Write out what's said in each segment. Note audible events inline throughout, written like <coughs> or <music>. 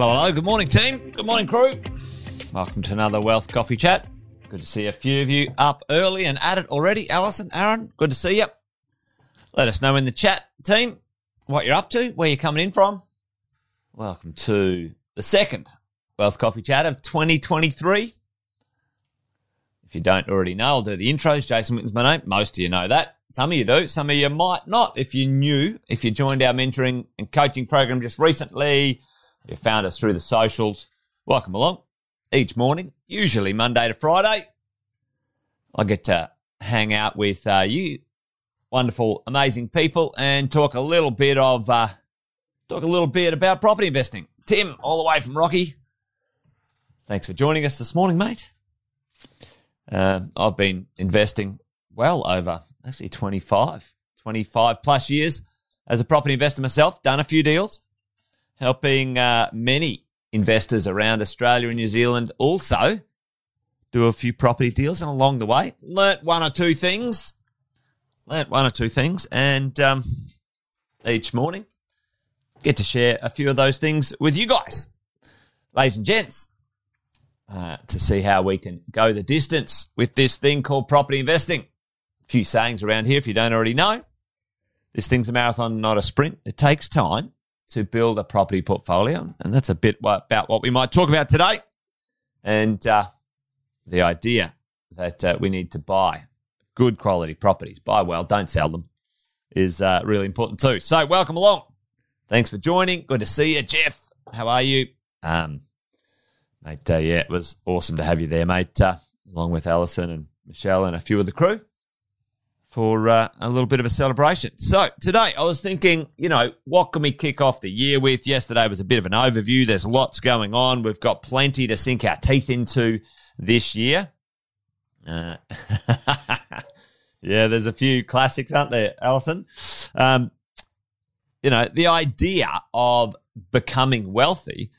Hello, hello. Good morning, team. Good morning, crew. Welcome to another Wealth Coffee Chat. Good to see a few of you up early and at it already. Alison, Aaron, good to see you. Let us know in the chat, team, what you're up to, where you're coming in from. Welcome to the second Wealth Coffee Chat of 2023. If you don't already know, I'll do the intros. Jason Wheeler's my name. Most of you know that. Some of you do. Some of you might not. If you're new, if you joined our mentoring and coaching program just recently, you found us through the socials, welcome along. Each morning, usually Monday to Friday, I get to hang out with uh, you wonderful, amazing people and talk a little bit of, uh, talk a little bit about property investing. Tim, all the way from Rocky. Thanks for joining us this morning, mate. Uh, I've been investing well over actually 25, 25 plus years as a property investor myself, done a few deals, helping uh, many investors around Australia and New Zealand also do a few property deals. And along the way, learnt one or two things, learnt one or two things, and um, each morning get to share a few of those things with you guys, ladies and gents uh, to see how we can go the distance with this thing called property investing. A few sayings around here if you don't already know. This thing's a marathon, not a sprint. It takes time to build a property portfolio, and that's a bit about what we might talk about today. And uh, the idea that uh, we need to buy good quality properties, buy well, don't sell them, is uh, really important too. So, welcome along. Thanks for joining. Good to see you, Jeff. How are you? Um, Mate, uh, yeah, it was awesome to have you there, mate, uh, along with Alison and Michelle and a few of the crew for uh, a little bit of a celebration. So today I was thinking, you know, what can we kick off the year with? Yesterday was a bit of an overview. There's lots going on. We've got plenty to sink our teeth into this year. Uh, <laughs> yeah, there's a few classics, aren't there, Alison? Um, you know, the idea of becoming wealthy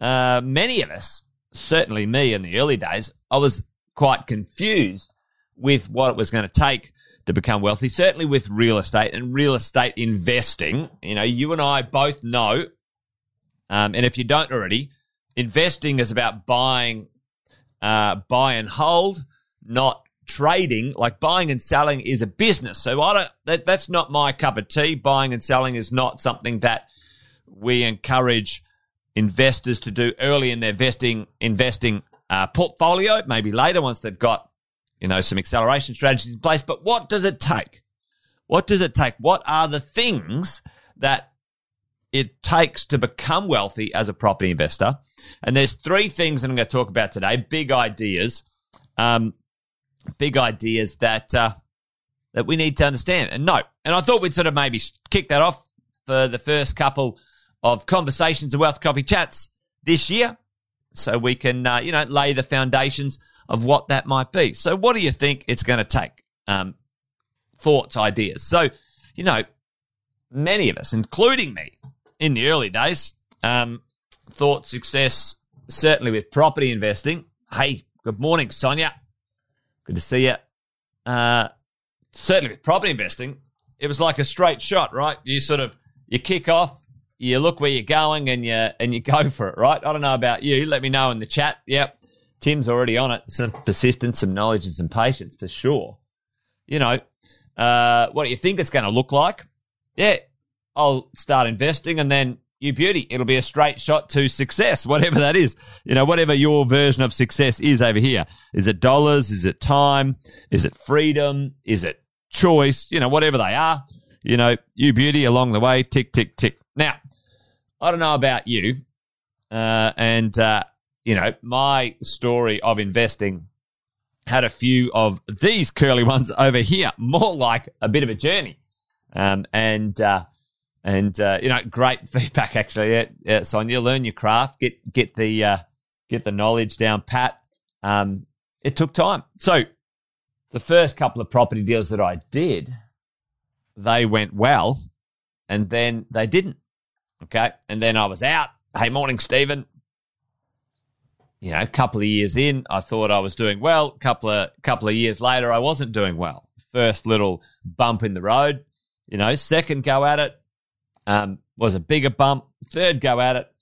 uh, many of us, certainly me in the early days, I was quite confused with what it was going to take to become wealthy, certainly with real estate and real estate investing. You know, you and I both know, um, and if you don't already, investing is about buying, uh, buy and hold, not trading. Like buying and selling is a business. So I don't, that, that's not my cup of tea. Buying and selling is not something that we encourage investors to do early in their investing investing uh, portfolio, maybe later once they've got you know some acceleration strategies in place. But what does it take? What does it take? What are the things that it takes to become wealthy as a property investor? And there's three things that I'm going to talk about today. Big ideas, um, big ideas that uh, that we need to understand and know. And I thought we'd sort of maybe kick that off for the first couple of conversations and wealth coffee chats this year so we can, uh, you know, lay the foundations of what that might be. So, what do you think it's going to take? Um, thoughts, ideas. So, you know, many of us, including me in the early days, um, thought success, certainly with property investing. Hey, good morning, Sonia. Good to see you. Uh, certainly with property investing, it was like a straight shot, right? You sort of, you kick off, you look where you're going and you and you go for it, right? I don't know about you. Let me know in the chat. Yep. Tim's already on it. Some persistence, some knowledge, and some patience for sure. You know, uh, what do you think it's going to look like? Yeah, I'll start investing and then you beauty. It'll be a straight shot to success, <laughs> whatever that is. You know, whatever your version of success is over here. Is it dollars? Is it time? Is it freedom? Is it choice? You know, whatever they are, you know, you beauty along the way, tick, tick, tick. Now, I don't know about you, uh, and uh, you know my story of investing had a few of these curly ones over here, more like a bit of a journey, um, and uh, and uh, you know great <laughs> feedback actually. Yeah, yeah, Sonia, learn your craft, get get the uh, get the knowledge down pat. Um, it took time, so the first couple of property deals that I did, they went well, and then they didn't. Okay. And then I was out. Hey, morning, Stephen. You know, a couple of years in, I thought I was doing well. Couple of couple of years later, I wasn't doing well. First little bump in the road. You know, second go at it um, was a bigger bump. Third go at it,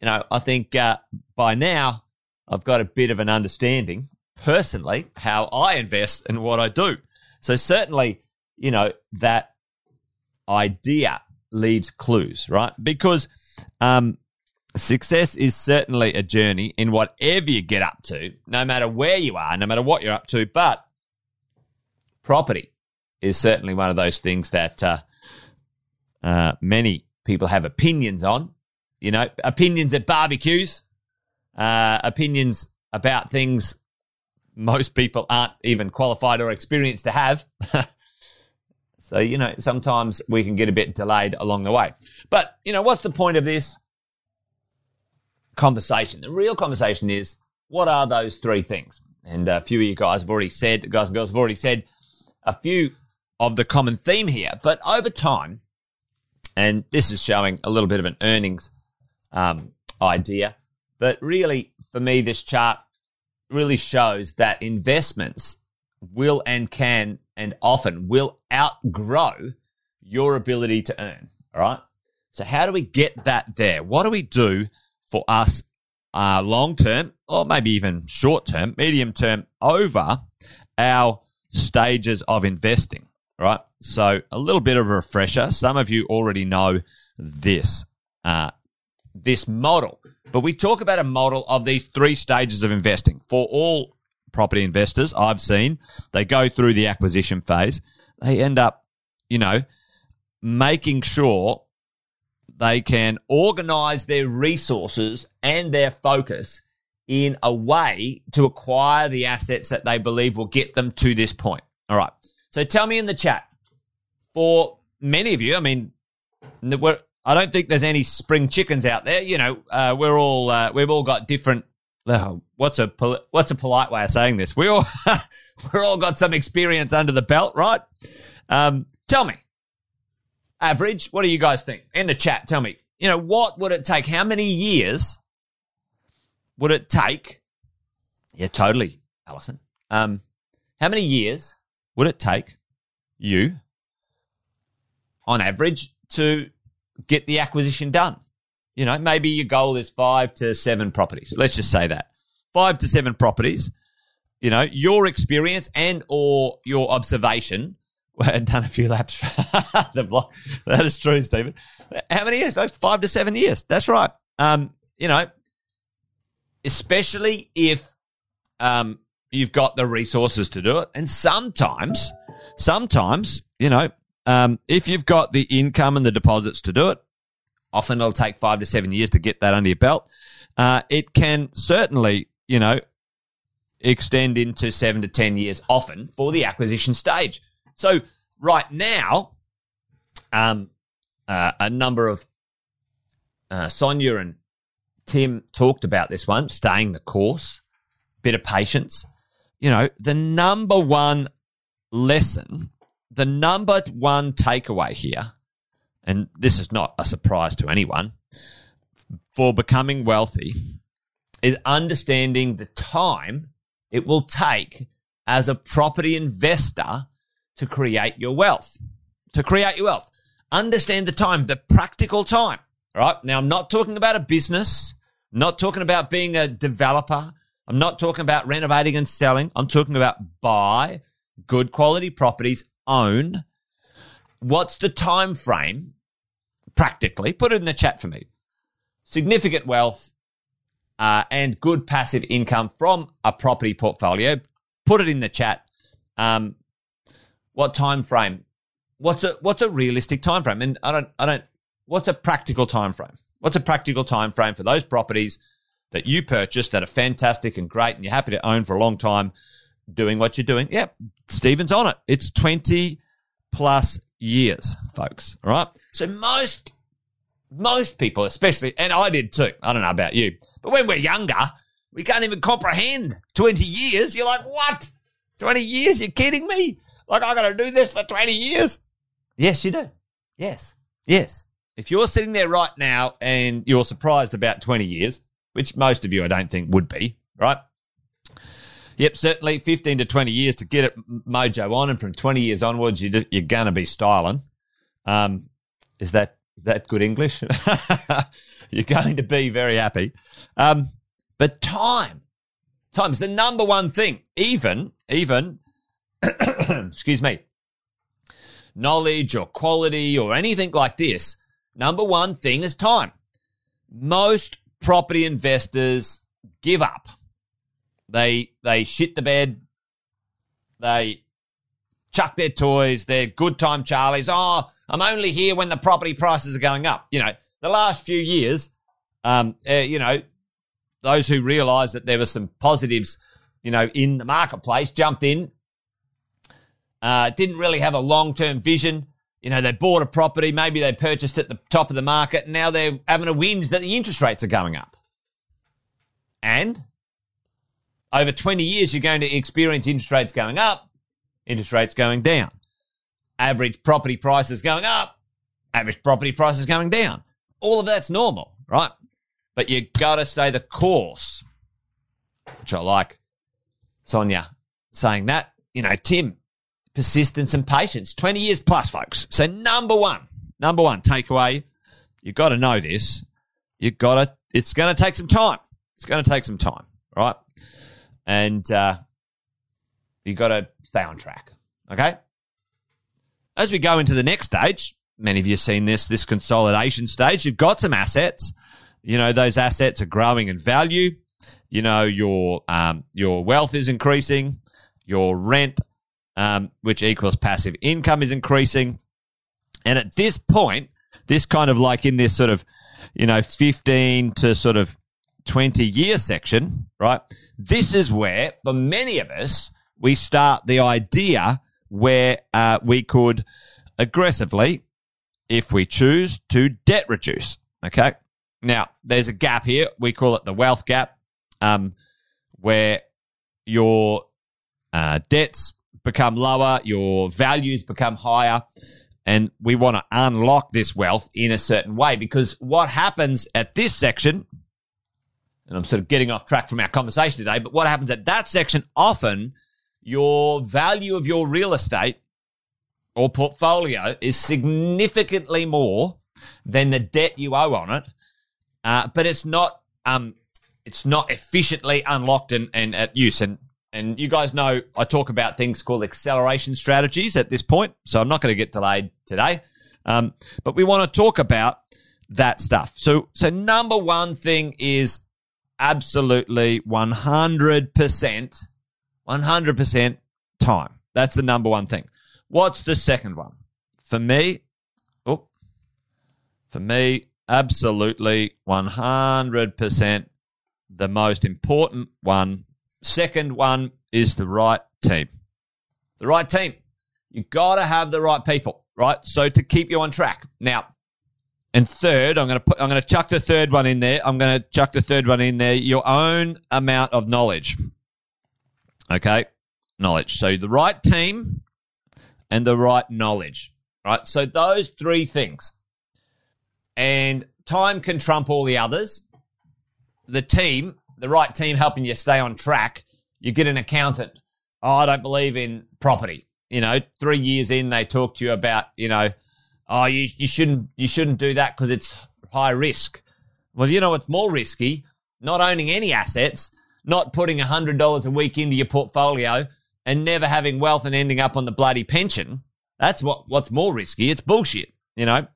you know, I think uh, by now I've got a bit of an understanding personally how I invest and what I do. So certainly, you know, that idea leaves clues, right? Because um, success is certainly a journey in whatever you get up to, no matter where you are, no matter what you're up to. But property is certainly one of those things that uh, uh, many people have opinions on. You know, opinions at barbecues, uh, opinions about things most people aren't even qualified or experienced to have. <laughs> so, you know, sometimes we can get a bit delayed along the way. But, you know, what's the point of this conversation? The real conversation is what are those three things? And a few of you guys have already said, guys and girls have already said a few of the common theme here. But over time, and this is showing a little bit of an earnings um, idea, but really, for me, this chart really shows that investments will and can and often will outgrow your ability to earn. All right. So, how do we get that there? What do we do for us uh, long term, or maybe even short term, medium term, over our stages of investing? Right. So, a little bit of a refresher. Some of you already know this. Uh, this model. But we talk about a model of these three stages of investing. For all property investors I've seen, they go through the acquisition phase. They end up, you know, making sure they can organize their resources and their focus in a way to acquire the assets that they believe will get them to this point. All right. So tell me in the chat. For many of you, I mean, I don't think there's any spring chickens out there. You know, uh, we're all uh, we've all got different. Oh, what's a poli- what's a polite way of saying this? We all <laughs> we're all got some experience under the belt, right? Um, tell me, average. What do you guys think in the chat? Tell me. You know, what would it take? How many years would it take? Yeah, totally, Allison. Um, how many years would it take you, on average, to get the acquisition done. You know, maybe your goal is five to seven properties. Let's just say that five to seven properties. You know, your experience and or your observation. <laughs> Well, done a few laps. <laughs> the block. That is true, Stephen. How many years? Those five to seven years. That's right. Um, you know, especially if um, you've got the resources to do it, and sometimes, sometimes, you know, um, if you've got the income and the deposits to do it, often it'll take five to seven years to get that under your belt. Uh, it can certainly, you know, extend into seven to 10 years often for the acquisition stage. So, right now, um, uh, a number of uh, Sonia and Tim talked about this one, staying the course, bit of patience. You know, the number one lesson the number one takeaway here, and this is not a surprise to anyone, for becoming wealthy is understanding the time it will take as a property investor to create your wealth. To create your wealth. Understand the time, the practical time. Right? Now, I'm not talking about a business, I'm not talking about being a developer. I'm not talking about renovating and selling. I'm talking about buy good quality properties own, what's the time frame practically? Put it in the chat for me. Significant wealth uh, and good passive income from a property portfolio. Put it in the chat. Um, what time frame? What's a what's a realistic time frame? And I don't I don't. What's a practical time frame? What's a practical time frame for those properties that you purchase that are fantastic and great and you're happy to own for a long time? doing what you're doing. Yep, Stephen's on it. It's 20 plus years, folks. All right. So most most people, especially, and I did too. I don't know about you, but when we're younger, we can't even comprehend 20 years. You're like, what? 20 years? You're kidding me? Like, I got to do this for 20 years? Yes, you do. Yes. Yes. If you're sitting there right now and you're surprised about 20 years, which most of you I don't think would be, right? Yep, certainly 15 to 20 years to get it mojo on. And from 20 years onwards, you are going to be styling. Um, is that Is that good English? <laughs> You're going to be very happy. Um, but time, time is the number one thing. Even, even, <coughs> excuse me, knowledge or quality or anything like this. Number one thing is time. Most property investors give up. They they shit the bed. They chuck their toys. They're good time Charlies. Oh, I'm only here when the property prices are going up. You know, the last few years, um, uh, you know, those who realised that there were some positives, you know, in the marketplace jumped in. Uh, didn't really have a long term vision. You know, they bought a property, maybe they purchased at the top of the market, and now they're having a whinge that the interest rates are going up. And over 20 years, you're going to experience interest rates going up, interest rates going down. Average property prices going up, average property prices going down. All of that's normal, right? But you got to stay the course, which I like Sonia saying that. You know, Tim, persistence and patience, 20 years plus, folks. So, number one, number one takeaway, you got to know this. You got to, it's going to take some time. It's going to take some time, right? And uh, you got to stay on track, okay? As we go into the next stage, many of you have seen this, this consolidation stage, you've got some assets. You know, those assets are growing in value. You know, your um, your wealth is increasing, your rent um, which equals passive income, is increasing. And at this point, this kind of like in this sort of, you know, 15 to sort of 20 year section, right? This is where, for many of us, we start the idea where uh, we could aggressively, if we choose, to debt reduce. Okay. Now, there's a gap here. We call it the wealth gap, um, where your uh, debts become lower, your values become higher. And we want to unlock this wealth in a certain way because what happens at this section, and I'm sort of getting off track from our conversation today, but what happens at that section often, your value of your real estate or portfolio is significantly more than the debt you owe on it. Uh, but it's not um, it's not efficiently unlocked and, and at use. And and you guys know I talk about things called acceleration strategies at this point, so I'm not going to get delayed today. Um, but we want to talk about that stuff. So, so number one thing is absolutely 100%, 100% time. That's the number one thing. What's the second one? For me, oh, for me, absolutely 100% the most important one Second one is the right team. The right team. You got to have the right people, right? So to keep you on track. Now, and third, I'm going to put, I'm going to chuck the third one in there. I'm going to chuck the third one in there. Your own amount of knowledge. Okay, knowledge. So the right team and the right knowledge. Right. So those three things, and time can trump all the others. The team the right team helping you stay on track, you get an accountant. Oh, I don't believe in property. You know, three years in, they talk to you about, you know, oh, you, you shouldn't you shouldn't do that because it's high risk. Well, you know what's more risky? Not owning any assets, not putting hundred dollars a week into your portfolio, and never having wealth and ending up on the bloody pension. That's what what's more risky. It's bullshit. You know,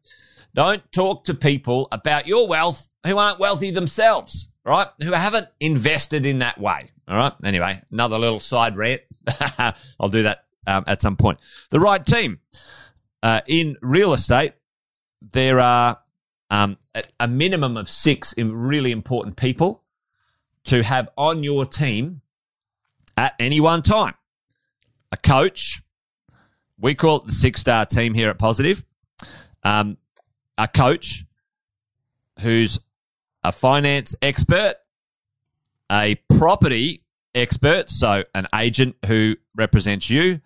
don't talk to people about your wealth who aren't wealthy themselves right? Who haven't invested in that way. All right. Anyway, another little side rant. <laughs> I'll do that um, at some point. The right team. Uh, in real estate, there are um, a minimum of six really important people to have on your team at any one time. A coach, we call it the six star team here at Positive. Um, a coach who's a finance expert, a property expert, so an agent who represents you,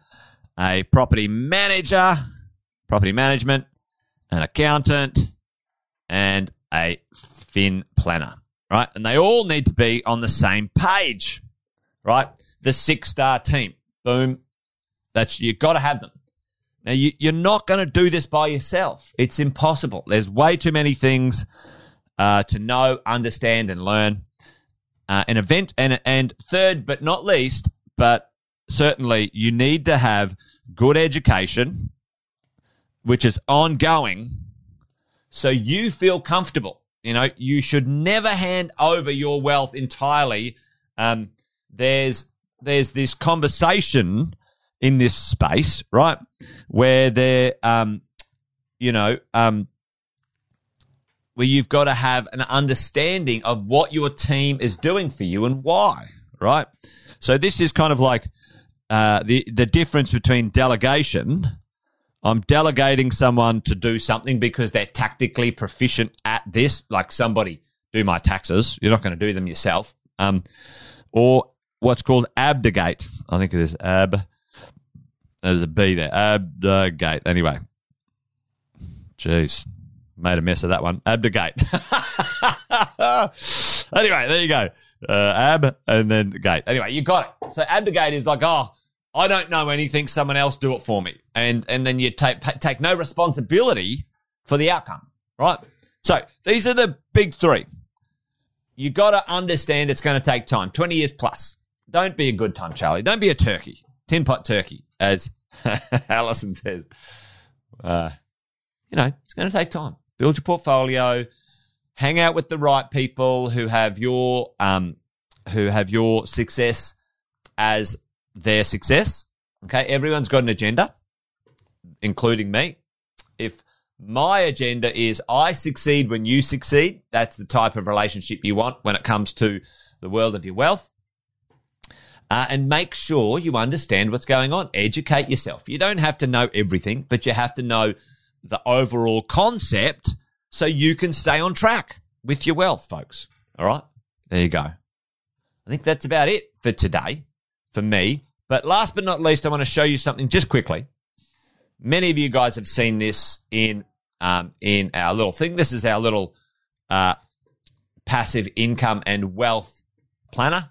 a property manager, property management, an accountant, and a fin planner, right? And they all need to be on the same page, right? The six star team. Boom. That's you got to have them. Now, you, you're not going to do this by yourself. It's impossible. There's way too many things uh, to know, understand, and learn. Uh, an event, and and third but not least, but certainly you need to have good education, which is ongoing, so you feel comfortable. You know, you should never hand over your wealth entirely. Um, there's there's this conversation in this space, right, where there, um, you know, um, where you've got to have an understanding of what your team is doing for you and why, right? So this is kind of like uh, the the difference between delegation. I'm delegating someone to do something because they're tactically proficient at this, like somebody do my taxes. You're not going to do them yourself. Um, or what's called abdicate. I think it is ab there's a B there. Abdicate. Anyway. Jeez. Made a mess of that one. Abdicate. <laughs> anyway, there you go. Uh, ab and then gate. Anyway, you got it. So abdicate is like, oh, I don't know anything. Someone else do it for me, and and then you take take no responsibility for the outcome. Right. So these are the big three. You got to understand it's going to take time. Twenty years plus. Don't be a good time, Charlie. Don't be a turkey. Tin pot turkey as <laughs> Allison says. Uh, you know, it's going to take time. Build your portfolio, hang out with the right people who have your um, who have your success as their success. Okay, everyone's got an agenda, including me. If my agenda is I succeed when you succeed, that's the type of relationship you want when it comes to the world of your wealth uh, and make sure you understand what's going on. Educate yourself. You don't have to know everything, but you have to know the overall concept so you can stay on track with your wealth, folks. All right. There you go. I think that's about it for today for me. But last but not least, I want to show you something just quickly. Many of you guys have seen this in um, in our little thing. This is our little uh, passive income and wealth planner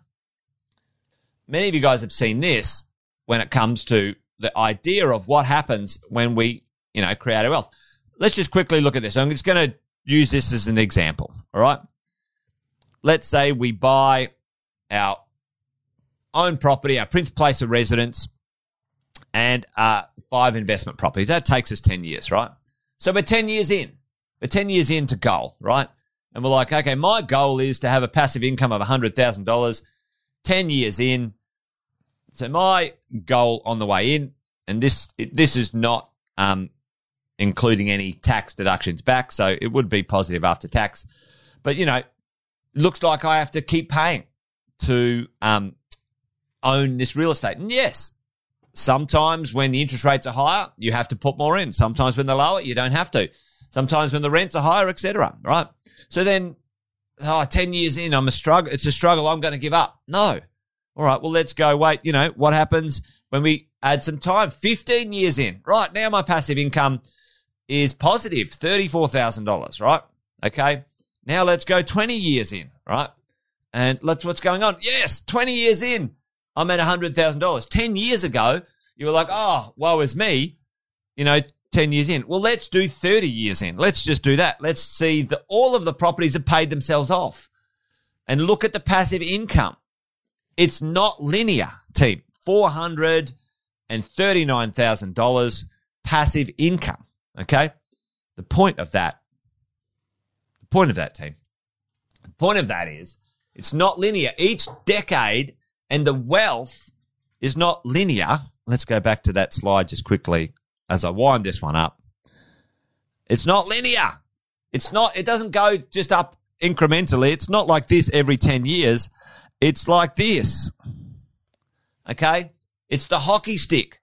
many of you guys have seen this when it comes to the idea of what happens when we, you know, create our wealth. Let's just quickly look at this. I'm just going to use this as an example. All right. Let's say we buy our own property, our Principal Place of residence, and uh, five investment properties. That takes us 10 years, right? So we're 10 years in. We're 10 years into goal, right? And we're like, okay, my goal is to have a passive income of $100,000. 10 years in, so my goal on the way in, and this this is not um, including any tax deductions back, so it would be positive after tax. But you know, looks like I have to keep paying to um, own this real estate. And yes, sometimes when the interest rates are higher, you have to put more in. Sometimes when they're lower, you don't have to. Sometimes when the rents are higher, etc. Right? So then, oh, 10 years in, I'm a struggle. It's a struggle. I'm going to give up. No, all right, well, let's go. Wait, you know, what happens when we add some time? 15 years in. Right, now my passive income is positive $34,000, right? Okay. Now let's go 20 years in, right? And let's what's going on. Yes, 20 years in, I'm at $100,000. 10 years ago, you were like, oh, woe is me, you know, 10 years in. Well, let's do 30 years in. Let's just do that. Let's see that all of the properties have paid themselves off and look at the passive income. It's not linear, team. $439,000 passive income. Okay. The point of that, the point of that, team, the point of that is it's not linear. Each decade and the wealth is not linear. Let's go back to that slide just quickly as I wind this one up. It's not linear. It's not, it doesn't go just up incrementally. It's not like this every 10 years. It's like this. Okay? It's the hockey stick.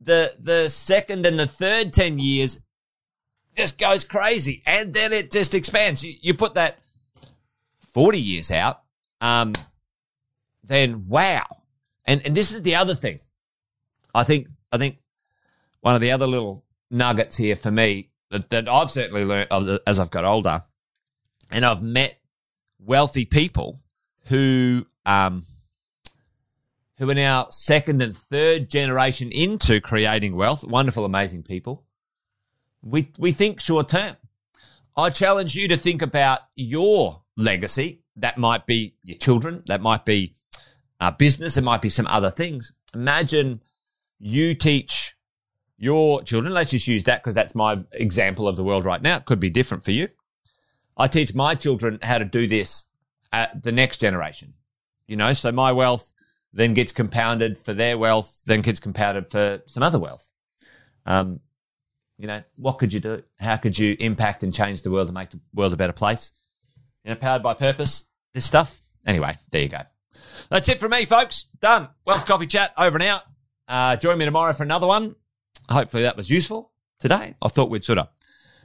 The the second and the third 10 years just goes crazy. And then it just expands. You, you put that 40 years out, um, then wow. And and this is the other thing. I think I think one of the other little nuggets here for me that, that I've certainly learned as I've got older, and I've met wealthy people who um, who are now second and third generation into creating wealth, wonderful, amazing people, we, we think short term. I challenge you to think about your legacy. That might be your children, that might be a business, it might be some other things. Imagine you teach your children, let's just use that because that's my example of the world right now. It could be different for you. I teach my children how to do this at the next generation. You know, so my wealth then gets compounded for their wealth, then gets compounded for some other wealth. Um, you know, what could you do? How could you impact and change the world and make the world a better place? You know, powered by purpose, this stuff. Anyway, there you go. That's it from me, folks. Done. Wealth Coffee Chat over and out. Uh, join me tomorrow for another one. Hopefully that was useful today. I thought we'd sort of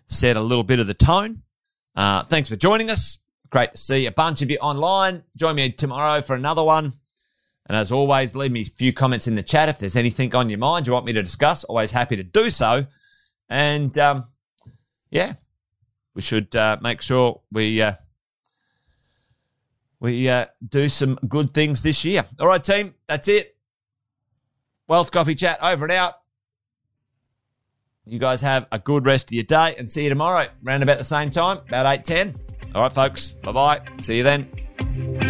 set a little bit of the tone. Uh, thanks for joining us. Great to see a bunch of you online. Join me tomorrow for another one. And as always, leave me a few comments in the chat if there's anything on your mind you want me to discuss. Always happy to do so. And um, yeah, we should uh, make sure we uh, we uh, do some good things this year. All right, team, that's it. Wealth Coffee Chat over and out. You guys have a good rest of your day and see you tomorrow, around about the same time, about 8.10. All right, folks. Bye-bye. See you then.